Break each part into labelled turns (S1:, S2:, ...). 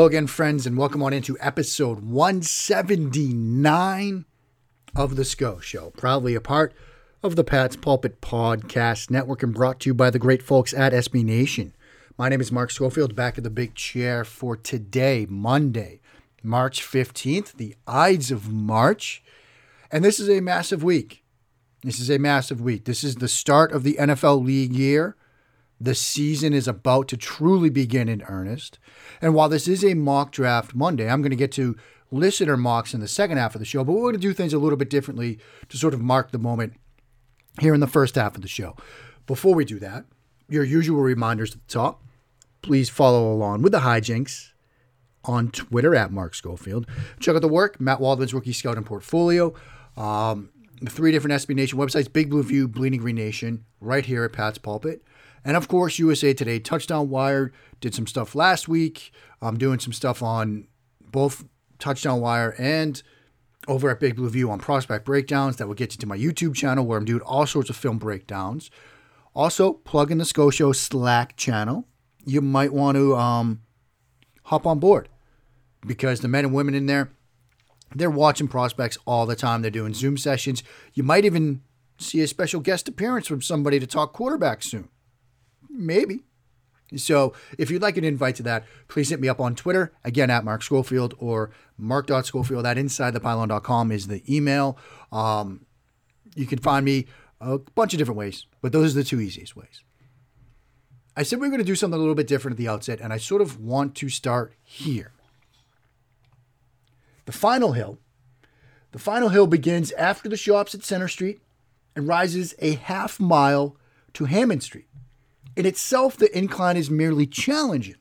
S1: Hello again, friends, and welcome on into episode 179 of The SCO Show, proudly a part of the Pat's Pulpit Podcast Network and brought to you by the great folks at SB Nation. My name is Mark Schofield, back at the big chair for today, Monday, March 15th, the Ides of March. And this is a massive week. This is a massive week. This is the start of the NFL league year. The season is about to truly begin in earnest. And while this is a mock draft Monday, I'm going to get to listener mocks in the second half of the show, but we're going to do things a little bit differently to sort of mark the moment here in the first half of the show. Before we do that, your usual reminders at the top. Please follow along with the hijinks on Twitter at Mark Schofield. Check out the work, Matt Waldman's Rookie Scouting Portfolio. Um, the three different SB Nation websites, Big Blue View, Bleeding Green Nation, right here at Pat's Pulpit. And of course, USA Today Touchdown Wire did some stuff last week. I'm doing some stuff on both Touchdown Wire and over at Big Blue View on prospect breakdowns that will get you to my YouTube channel where I'm doing all sorts of film breakdowns. Also, plug in the SCO Show Slack channel. You might want to um, hop on board because the men and women in there, they're watching prospects all the time. They're doing Zoom sessions. You might even see a special guest appearance from somebody to talk quarterback soon. Maybe. So if you'd like an invite to that, please hit me up on Twitter, again at Mark Schofield or mark.schofield at insidethepylon.com is the email. Um, you can find me a bunch of different ways, but those are the two easiest ways. I said we are going to do something a little bit different at the outset, and I sort of want to start here. The final hill. The final hill begins after the shops at Center Street and rises a half mile to Hammond Street. In itself, the incline is merely challenging.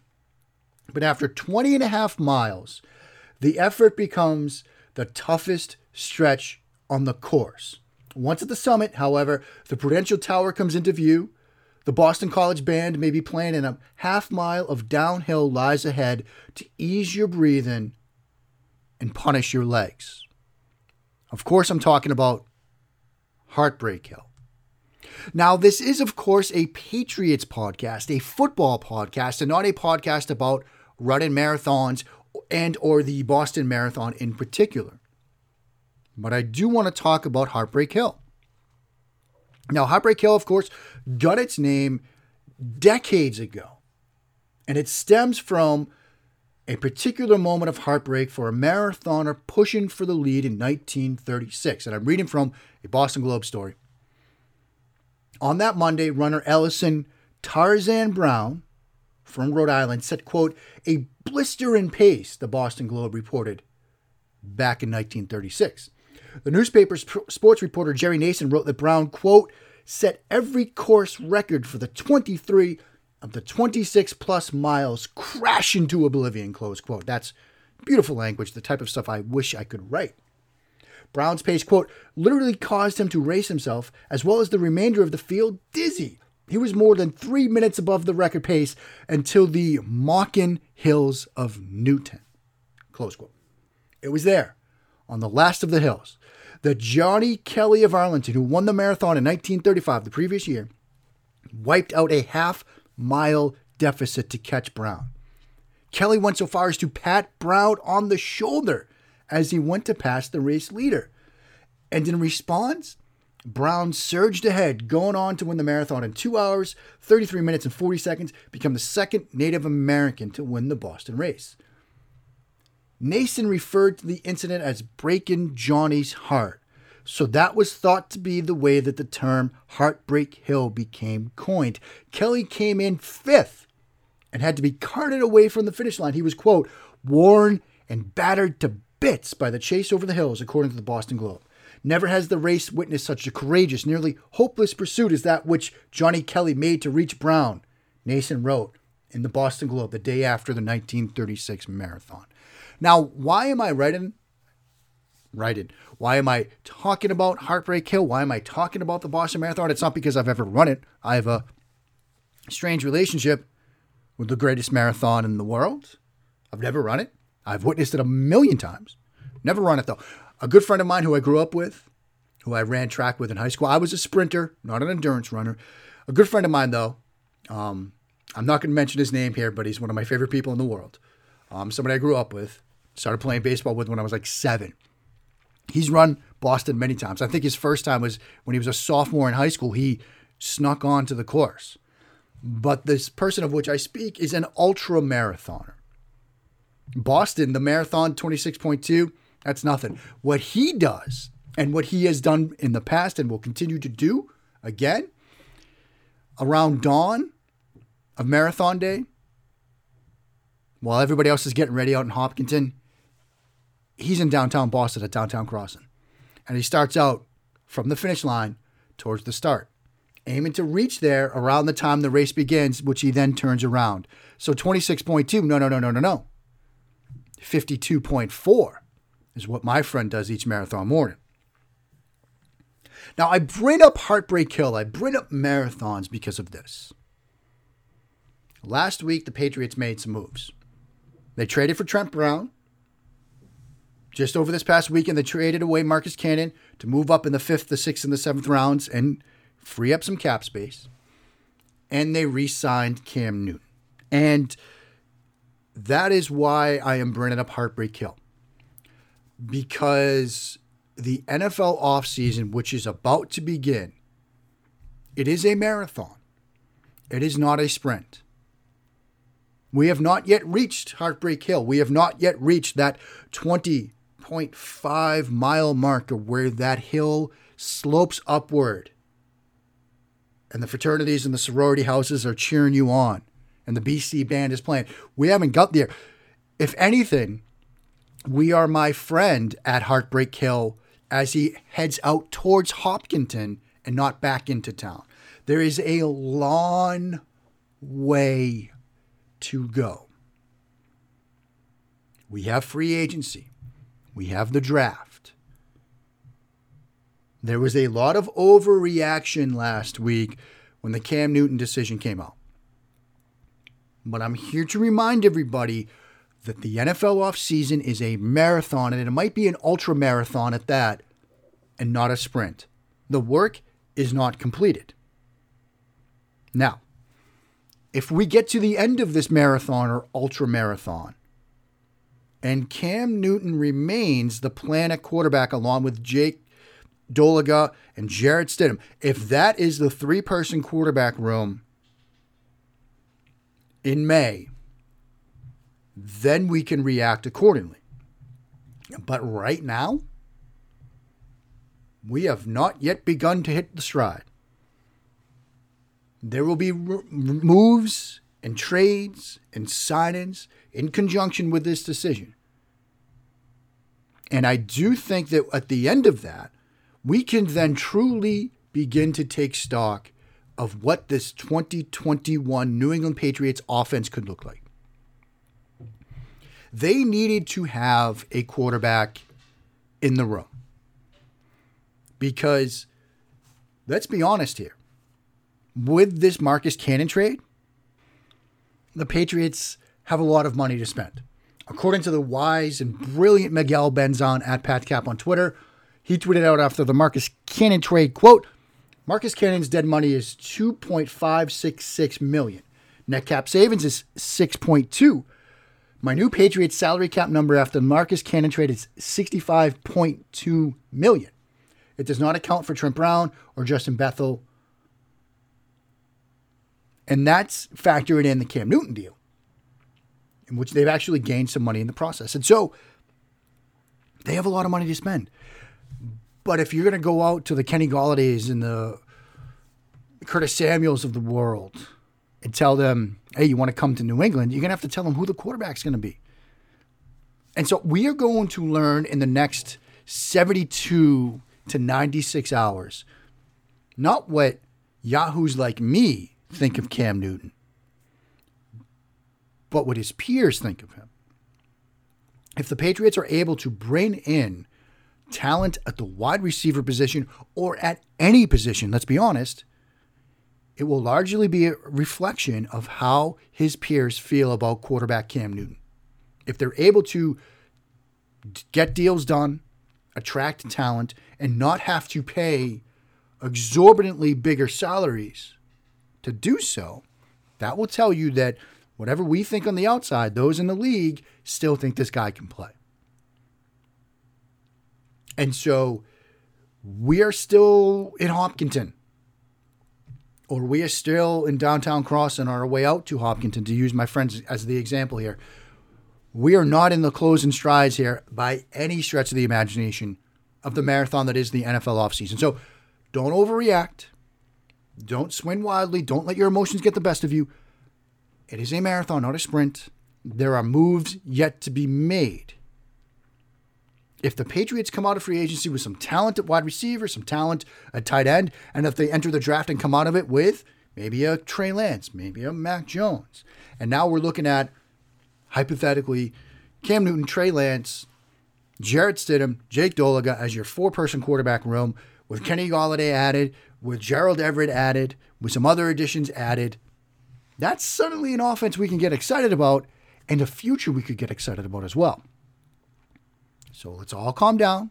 S1: But after 20 and a half miles, the effort becomes the toughest stretch on the course. Once at the summit, however, the Prudential Tower comes into view. The Boston College Band may be playing, and a half mile of downhill lies ahead to ease your breathing and punish your legs. Of course, I'm talking about Heartbreak Hill. Now, this is, of course, a Patriots podcast, a football podcast, and not a podcast about running marathons and or the Boston Marathon in particular. But I do want to talk about Heartbreak Hill. Now, Heartbreak Hill, of course, got its name decades ago, and it stems from a particular moment of heartbreak for a marathoner pushing for the lead in 1936. And I'm reading from a Boston Globe story. On that Monday, runner Ellison Tarzan Brown from Rhode Island set, quote, a blistering pace, the Boston Globe reported back in 1936. The newspaper's sports reporter Jerry Nason wrote that Brown, quote, set every course record for the 23 of the 26 plus miles crash into oblivion, close quote. That's beautiful language, the type of stuff I wish I could write. Brown's pace, quote, literally caused him to race himself, as well as the remainder of the field, dizzy. He was more than three minutes above the record pace until the Mockin Hills of Newton. Close quote. It was there, on the last of the hills, that Johnny Kelley of Arlington, who won the marathon in 1935, the previous year, wiped out a half mile deficit to catch Brown. Kelley went so far as to pat Brown on the shoulder as he went to pass the race leader. And in response, Brown surged ahead, going on to win the marathon in 2 hours, 33 minutes, and 40 seconds, become the second Native American to win the Boston race. Nason referred to the incident as breaking Johnny's heart, so that was thought to be the way that the term Heartbreak Hill became coined. Kelley came in fifth and had to be carted away from the finish line. He was, quote, worn and battered to bits by the chase over the hills, according to the Boston Globe. Never has the race witnessed such a courageous, nearly hopeless pursuit as that which Johnny Kelley made to reach Brown, Nason wrote in the Boston Globe the day after the 1936 marathon. Now, why am I writing? Writing. Why am I talking about Heartbreak Hill? Why am I talking about the Boston Marathon? It's not because I've ever run it. I have a strange relationship with the greatest marathon in the world. I've never run it. I've witnessed it a million times. Never run it though. A good friend of mine who I grew up with, who I ran track with in high school, I was a sprinter, not an endurance runner. A good friend of mine though, um, I'm not going to mention his name here, but he's one of my favorite people in the world. um, somebody I grew up with, started playing baseball with when I was like seven. He's run Boston many times. I think his first time was when he was a sophomore in high school. He snuck onto the course. But this person of which I speak is an ultra marathoner. Boston, the marathon 26.2, that's nothing. What he does and what he has done in the past and will continue to do again around dawn of marathon day, while everybody else is getting ready out in Hopkinton, he's in downtown Boston at Downtown Crossing. And he starts out from the finish line towards the start, aiming to reach there around the time the race begins, which he then turns around. So 26.2, no, no, no, no, no, no. 52.4 is what my friend does each marathon morning. Now, I bring up Heartbreak Hill, I bring up marathons because of this. Last week, the Patriots made some moves. They traded for Trent Brown. Just over this past weekend, they traded away Marcus Cannon to move up in the fifth, the sixth, and the seventh rounds and free up some cap space. And they re signed Cam Newton. And that is why I am bringing up Heartbreak Hill. Because the NFL offseason, which is about to begin, it is a marathon. It is not a sprint. We have not yet reached Heartbreak Hill. We have not yet reached that 20.5 mile marker where that hill slopes upward. And the fraternities and the sorority houses are cheering you on. And the BC band is playing. We haven't got there. If anything, we are my friend at Heartbreak Hill as he heads out towards Hopkinton and not back into town. There is a long way to go. We have free agency, we have the draft. There was a lot of overreaction last week when the Cam Newton decision came out. But I'm here to remind everybody that the NFL offseason is a marathon, and it might be an ultra marathon at that, and not a sprint. The work is not completed. Now, if we get to the end of this marathon or ultra marathon, and Cam Newton remains the plan at quarterback along with Jake Dolegala and Jarrett Stidham, if that is the three person quarterback room in May, then we can react accordingly. But right now, we have not yet begun to hit the stride. There will be moves and trades and signings in conjunction with this decision. And I do think that at the end of that, we can then truly begin to take stock of what this 2021 New England Patriots offense could look like. They needed to have a quarterback in the room. Because let's be honest here with this Marcus Cannon trade, the Patriots have a lot of money to spend. According to the wise and brilliant Miguel Benzan at PatCap on Twitter, he tweeted out after the Marcus Cannon trade, quote, Marcus Cannon's dead money is 2.566 million. Net cap savings is 6.2. My new Patriots salary cap number after Marcus Cannon trade is 65.2 million. It does not account for Trent Brown or Justin Bethel and that's factoring in the Cam Newton deal, in which they've actually gained some money in the process. And so they have a lot of money to spend. But if you're going to go out to the Kenny Golladays and the Curtis Samuels of the world and tell them, hey, you want to come to New England, you're going to have to tell them who the quarterback's going to be. And so we are going to learn in the next 72 to 96 hours, not what Yahoos like me think of Cam Newton, but what his peers think of him. If the Patriots are able to bring in talent at the wide receiver position or at any position, let's be honest, it will largely be a reflection of how his peers feel about quarterback Cam Newton. If they're able to get deals done, attract talent, and not have to pay exorbitantly bigger salaries to do so, that will tell you that whatever we think on the outside, those in the league still think this guy can play. And so we are still in Hopkinton, or we are still in downtown Crossing on our way out to Hopkinton, to use my friends as the example here. We are not in the closing strides here by any stretch of the imagination of the marathon that is the NFL offseason. So don't overreact. Don't swing wildly. Don't let your emotions get the best of you. It is a marathon, not a sprint. There are moves yet to be made. If the Patriots come out of free agency with some talent at wide receiver, some talent at tight end, and if they enter the draft and come out of it with maybe a Trey Lance, maybe a Mac Jones, and now we're looking at hypothetically Cam Newton, Trey Lance, Jarrett Stidham, Jake Dolegala as your four person quarterback room with Kenny Golladay added, with Gerald Everett added, with some other additions added. That's suddenly an offense we can get excited about and a future we could get excited about as well. So let's all calm down.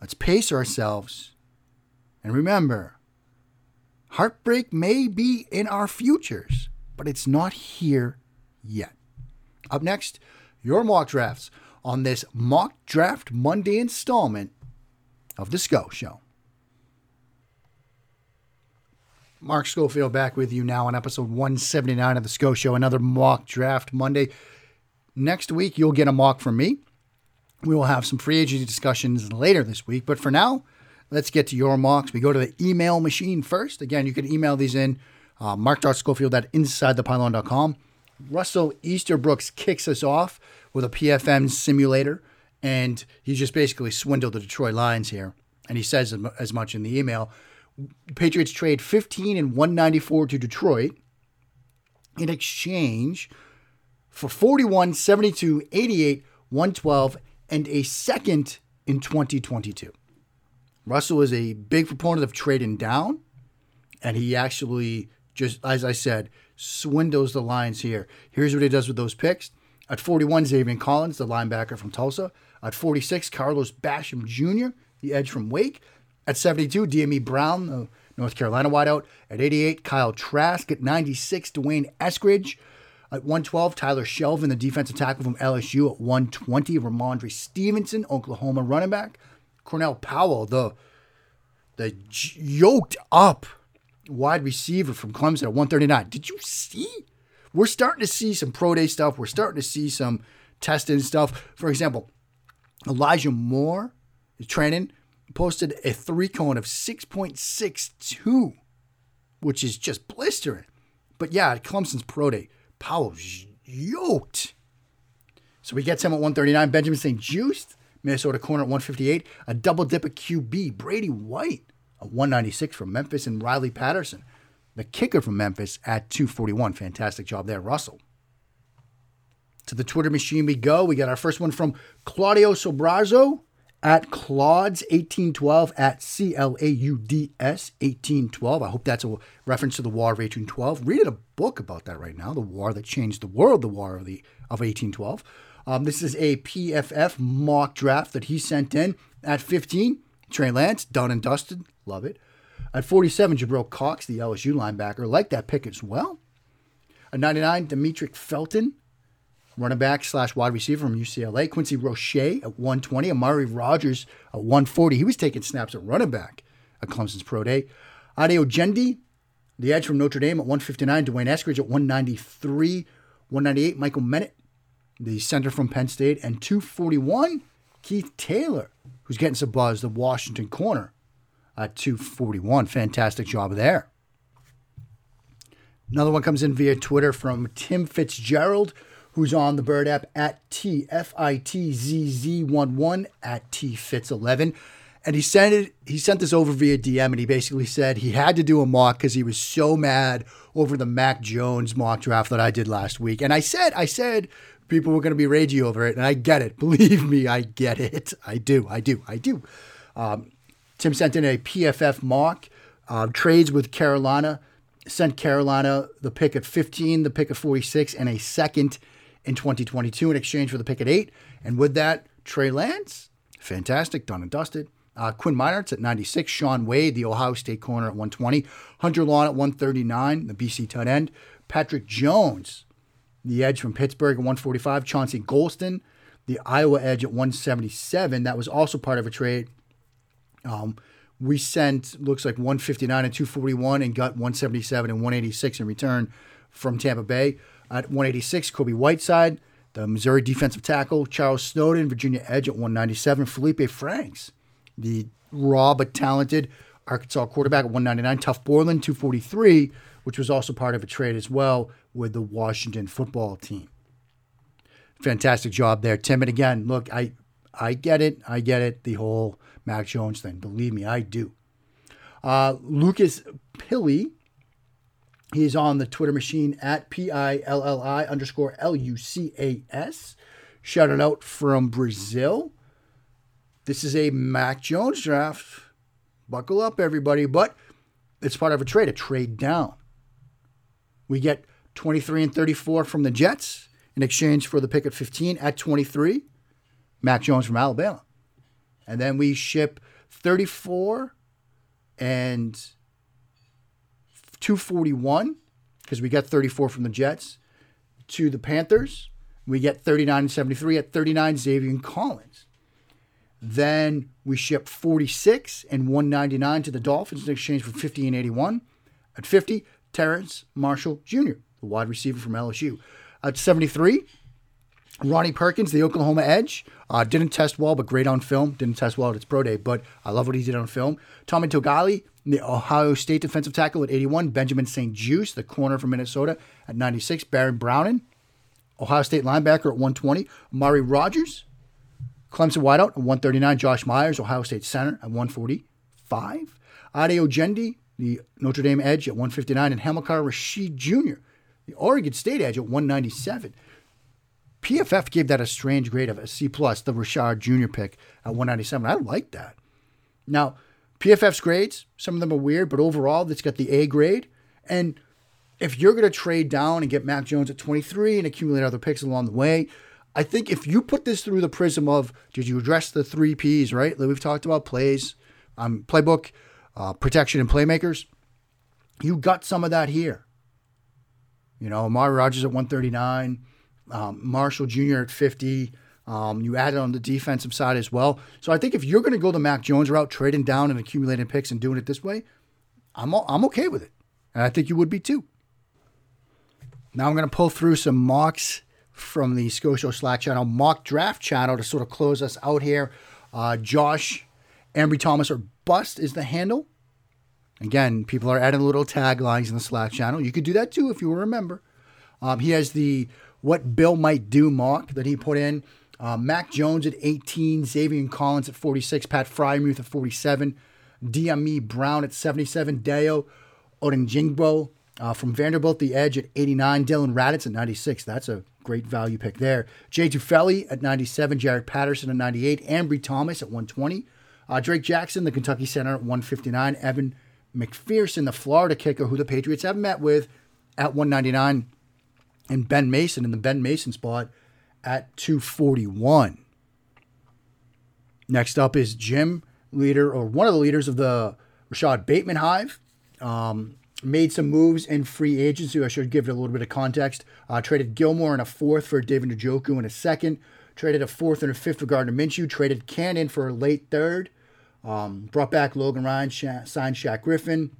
S1: Let's pace ourselves. And remember, heartbreak may be in our futures, but it's not here yet. Up next, your mock drafts on this Mock Draft Monday installment of The SCO Show. Mark Schofield back with you now on episode 179 of The SCO Show, another Mock Draft Monday. Next week, you'll get a mock from me. We will have some free agency discussions later this week, but for now, let's get to your mocks. We go to the email machine first. Again, you can email these in uh, mark.schofield at insidethepylon.com. Russell Easterbrooks kicks us off with a PFM simulator, and he just basically swindled the Detroit Lions here. And he says as much in the email. Patriots trade 15 and 194 to Detroit in exchange for 41, 72, 88, 112, and a second in 2022. Russell is a big proponent of trading down, and he actually, just as I said, swindles the Lions here. Here's what he does with those picks. At 41, Zaven Collins, the linebacker from Tulsa. At 46, Carlos Basham Jr., the edge from Wake. At 72, Dyami Brown, the North Carolina wideout. At 88, Kyle Trask. At 96, D'Wayne Eskridge. At 112, Tyler Shelvin, the defensive tackle from LSU. At 120, Rhamondre Stevenson, Oklahoma running back. Cornell Powell, the the yoked up wide receiver from Clemson at 139. Did you see? We're starting to see some pro day stuff. We're starting to see some testing stuff. For example, Elijah Moore training, posted a three cone of 6.62, which is just blistering. But yeah, Clemson's pro day, Powell's yoked. So he gets him at 139. Benjamin St-Juste, Minnesota corner at 158. A double dip at QB, Brady White at 196 from Memphis, and Riley Patterson, the kicker from Memphis, at 241. Fantastic job there, Russell. To the Twitter machine we go. We got our first one from Claudio Sobrazo at Claudes1812 at C L A U D S 1812. I hope that's a reference to the War of 1812. Reading a book about that right now, the war that changed the world, the War of, the, of 1812. Um, this is a PFF mock draft that he sent in at 15. Trey Lance, done and dusted. Love it. At 47, Jabril Cox, the LSU linebacker. Like that pick as well. At 99, Demetric Felton, running back slash wide receiver from UCLA. Quincy Roche at 120. Amari Rogers at 140. He was taking snaps at running back at Clemson's Pro Day. Ade Ogundeji, the edge from Notre Dame at 159. D'Wayne Eskridge at 193. 198, Michael Menet, the center from Penn State. And 241, Keith Taylor, who's getting some buzz, the Washington corner at 241. Fantastic job there. Another one comes in via Twitter from Tim Fitzgerald, who's on the Bird app at TFITZZ11 at TFitz11. And he sent it, he sent this over via DM and he basically said he had to do a mock because he was so mad over the Mac Jones mock draft that I did last week. And I said, I said people were going to be ragey over it, and I get it. Believe me, I get it. I do, I do, I do. Um, Tim sent in a PFF mock. Uh, trades with Carolina sent Carolina the pick at 15, the pick at 46, and a second in 2022 in exchange for the pick at eight. And with that, Trey Lance, fantastic, done and dusted. Uh, Quinn Meinerz at 96, Shaun Wade, the Ohio State corner at 120, Hunter Long at 139, the BC tight end, Patrick Jones, the edge from Pittsburgh at 145. Chauncey Golston, the Iowa edge at 177. That was also part of a trade. Um, we sent looks like 159 and 241 and got 177 and 186 in return from Tampa Bay. At 186, Kobie Whiteside, the Missouri defensive tackle, Charles Snowden, Virginia edge at 197, Felipe Franks, the raw but talented Arkansas quarterback at 199, Tuf Borland 243, which was also part of a trade as well with the Washington football team. Fantastic job there, Tim. And again, look, I I get it. I get it. The whole Mac Jones thing. Believe me, I do. Uh, Lucas Pilly, he is on the Twitter machine at P I L L I underscore L U C A S. Shout it out from Brazil. This is a Mac Jones draft. Buckle up, everybody. But it's part of a trade, a trade down. We get 23 and 34 from the Jets in exchange for the pick at 15 at 23. Mac Jones from Alabama. And then we ship 34 and 241 because we got 34 from the Jets to the Panthers. We get 39 and 73 at 39 Zaven Collins. Then we ship 46 and 199 to the Dolphins in exchange for 50 and 81. At 50, Terrace Marshall Jr., the wide receiver from LSU. At 73, Ronnie Perkins, the Oklahoma Edge, uh, didn't test well, but great on film. Didn't test well at its pro day, but I love what he did on film. Tommy Togiai, the Ohio State defensive tackle at 81. Benjamin St-Juste, the corner from Minnesota at 96. Baron Browning, Ohio State linebacker at 120. Mari Rogers, Clemson wideout at 139. Josh Myers, Ohio State center at 145. Ade Ogundeji, the Notre Dame edge at 159. And Hamilcar Rashed Jr., the Oregon State edge at 197. PFF gave that a strange grade of a C plus, the Rashed Jr. pick at 197. I like that. Now, PFF's grades, some of them are weird, but overall, it's got the A grade. And if you're going to trade down and get Mac Jones at 23 and accumulate other picks along the way, I think if you put this through the prism of did you address the three P's, right? That we've talked about plays, um, playbook, uh, protection, and playmakers, you got some of that here. You know, Amari Rogers at 139 um, Marshall Jr. at 50. Um, you added on the defensive side as well. So I think if you're going to go the Mac Jones route, trading down and accumulating picks and doing it this way, I'm, I'm okay with it. And I think you would be too. Now I'm going to pull through some mocks from the SCO Show Slack channel, mock draft channel to sort of close us out here. Uh, Josh Ambry Thomas or Bust is the handle. Again, people are adding little taglines in the Slack channel. You could do that too if you remember. Um, he has the what Bill might do mock that he put in. Uh, Mac Jones at 18, Zaven Collins at 46, Pat Freiermuth at 47, Dyami Brown at 77, Dayo Odeyingbo uh, from Vanderbilt, the edge at 89, Dillon Radunz at 96. That's a great value pick there. Jay Tufele at 97, Jaret Patterson at 98, Ambry Thomas at 120, uh, Drake Jackson, the Kentucky center at 159, Evan McPherson, the Florida kicker, who the Patriots have met with at 199 and Ben Mason in the Ben Mason spot at 241. Next up is Jim, leader or one of the leaders of the Rashod Bateman Hive. Um, made some moves in free agency. I should give it a little bit of context. Uh, traded Gilmore in a fourth for David Njoku in a second. Traded a fourth and a fifth for Gardner Minshew. Traded Cannon for a late third. Um, brought back Logan Ryan, Sha- signed Shaq Griffin.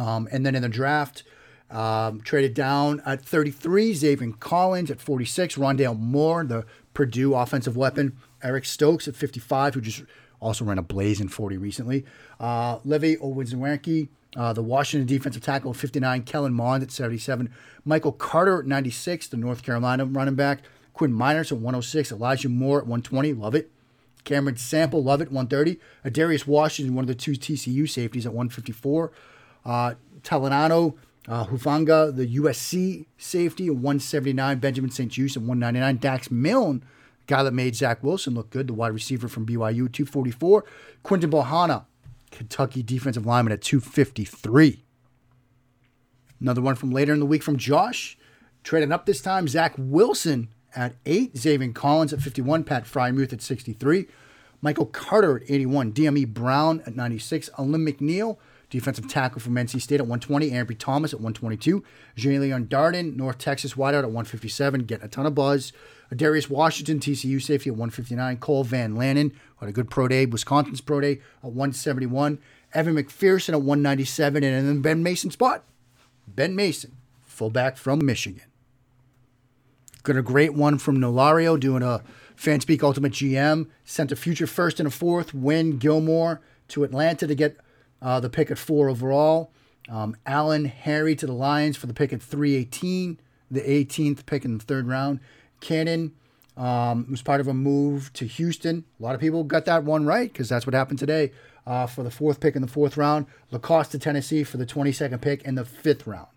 S1: Um, and then in the draft, um, traded down at 33, Zaven Collins at 46, Rondale Moore, the Purdue offensive weapon, Eric Stokes at 55, who just also ran a blaze in 40 recently, uh, Levi Onwuzurike, uh, the Washington defensive tackle at 59, Kellen Mond at 77, Michael Carter at 96, the North Carolina running back, Quinn Meinerz at 106, Elijah Moore at 120, love it. Cameron Sample, love it, 130. Darius Washington, one of the two TCU safeties at 154. Uh, Talanoa uh, Hufanga, the USC safety, 179. Benjamin St-Juste at 199. Dax Milne, guy that made Zach Wilson look good, the wide receiver from BYU, 244. Quinton Bohanna, Kentucky defensive lineman at 253. Another one from later in the week from Josh. Trading up this time, Zach Wilson at 8. Zaven Collins at 51. Pat Freiermuth at 63. Michael Carter at 81. Dyami Brown at 96. Alim McNeill defensive tackle from NC State at 120. Ambry Thomas at 122. Jaelon Darden, North Texas wideout at 157, getting a ton of buzz. Darius Washington, TCU safety at 159. Cole Van Lanen, had a good pro day. Wisconsin's pro day at 171. Evan McPherson at 197. And then Ben Mason spot. Ben Mason, fullback from Michigan. Got a great one from Nolario doing a Fanspeak Ultimate GM. Sent a future first and a fourth. Win Gilmore to Atlanta to get uh, the pick at four overall. Um, Allen Harry to the Lions for the pick at 318, the 18th pick in the third round. Cannon um, was part of a move to Houston. A lot of people got that one right because that's what happened today uh, for the fourth pick in the fourth round. Lacoste to Tennessee for the 22nd pick in the fifth round.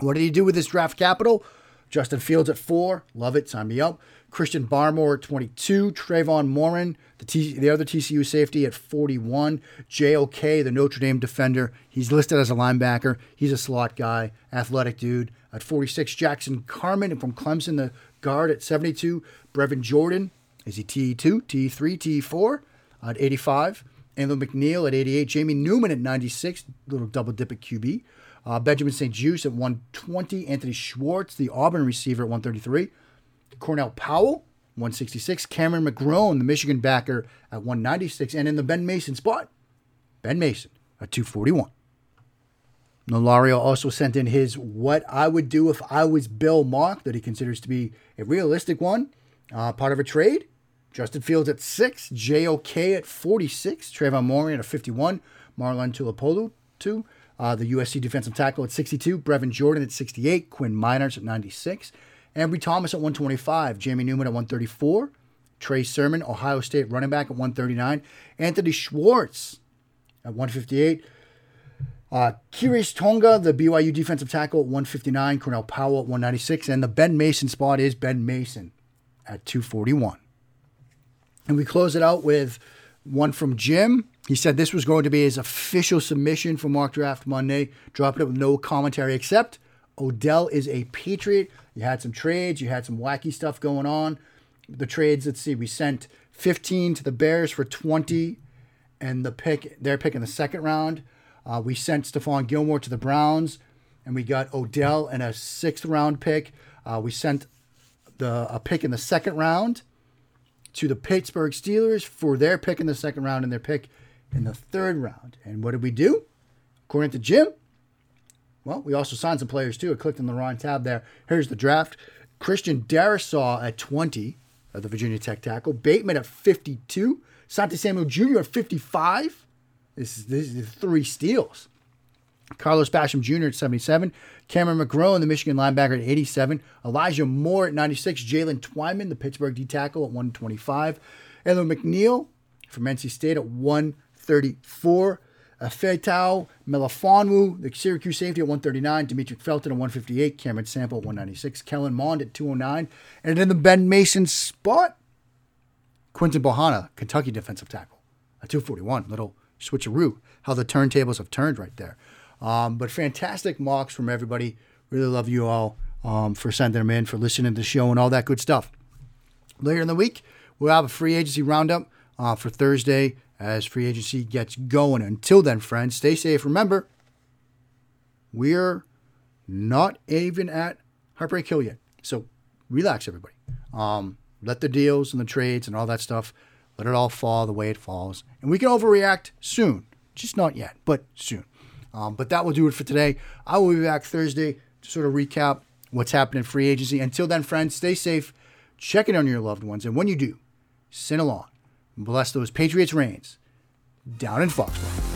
S1: What did he do with his draft capital? Justin Fields at four. Love it. Sign me up. Christian Barmore at 22. Trevon Moehrig, the, T- the other TCU safety, at 41. JOK, the Notre Dame defender. He's listed as a linebacker. He's a slot guy, athletic dude. At 46, Jackson Carman from Clemson, the guard at 72. Brevin Jordan, is he TE2, TE3, TE4 at 85. Andrew McNeil at 88. Jamie Newman at 96, little double dip at QB. Uh, Benjamin St-Juste at 120. Anthony Schwartz, the Auburn receiver, at 133. Cornell Powell, 166. Cameron McGrone, the Michigan backer, at 196. And in the Ben Mason spot, Ben Mason at 241. Nolario also sent in his what I would do if I was Bill mock that he considers to be a realistic one, uh, part of a trade. Justin Fields at 6, JOK at 46, Trevon Moehrig at 51, Marlon Tuipulotu, 2, uh, the USC defensive tackle at 62, Brevin Jordan at 68, Quinn Meinerz at 96, Ambry Thomas at 125, Jamie Newman at 134, Trey Sermon, Ohio State running back at 139, Anthony Schwartz at 158, uh, Khyiris Tonga, the BYU defensive tackle at 159, Cornell Powell at 196, and the Ben Mason spot is Ben Mason at 241. And we close it out with one from Jim. He said this was going to be his official submission for Mock Draft Monday. Dropping it with no commentary except Odell is a Patriot. You had some trades, you had some wacky stuff going on. The trades, let's see, we sent 15 to the Bears for 20, and the pick, they're picking the second round. Uh, we sent Stephon Gilmore to the Browns, and we got Odell and a sixth round pick. Uh, we sent the a pick in the second round to the Pittsburgh Steelers for their pick in the second round and their pick in the third round. And what did we do? According to Jim, well, we also signed some players too. I clicked on the wrong tab there. Here's the draft. Christian Darrisaw at 20 of the Virginia Tech tackle. Bateman at 52. Asante Samuel Jr. at 55. This is, this is three steals. Carlos Basham Jr. at 77. Cameron McGrone, the Michigan linebacker, at 87. Elijah Moore at 96. Jaylen Twyman, the Pittsburgh D tackle, at 125. Elo McNeil from NC State at 134. Uh, Ifeatu Melifonwu, the Syracuse safety at 139. Demetric Felton at 158. Cameron Sample at 196. Kellen Mond at 209. And in the Ben Mason spot, Quinton Bohanna, Kentucky defensive tackle, at 241. Little switcheroo. How the turntables have turned right there. Um, but fantastic mocks from everybody. Really love you all um, for sending them in, for listening to the show, and all that good stuff. Later in the week, we'll have a free agency roundup uh, for Thursday as free agency gets going. Until then, friends, stay safe. Remember, we're not even at Heartbreak Hill yet. So relax, everybody. Um, let the deals and the trades and all that stuff, let it all fall the way it falls. And we can overreact soon. Just not yet, but soon. Um, but that will do it for today. I will be back Thursday to sort of recap what's happening in free agency. Until then, friends, stay safe, check in on your loved ones, and when you do, send along. Bless those Patriots reigns down in Foxborough.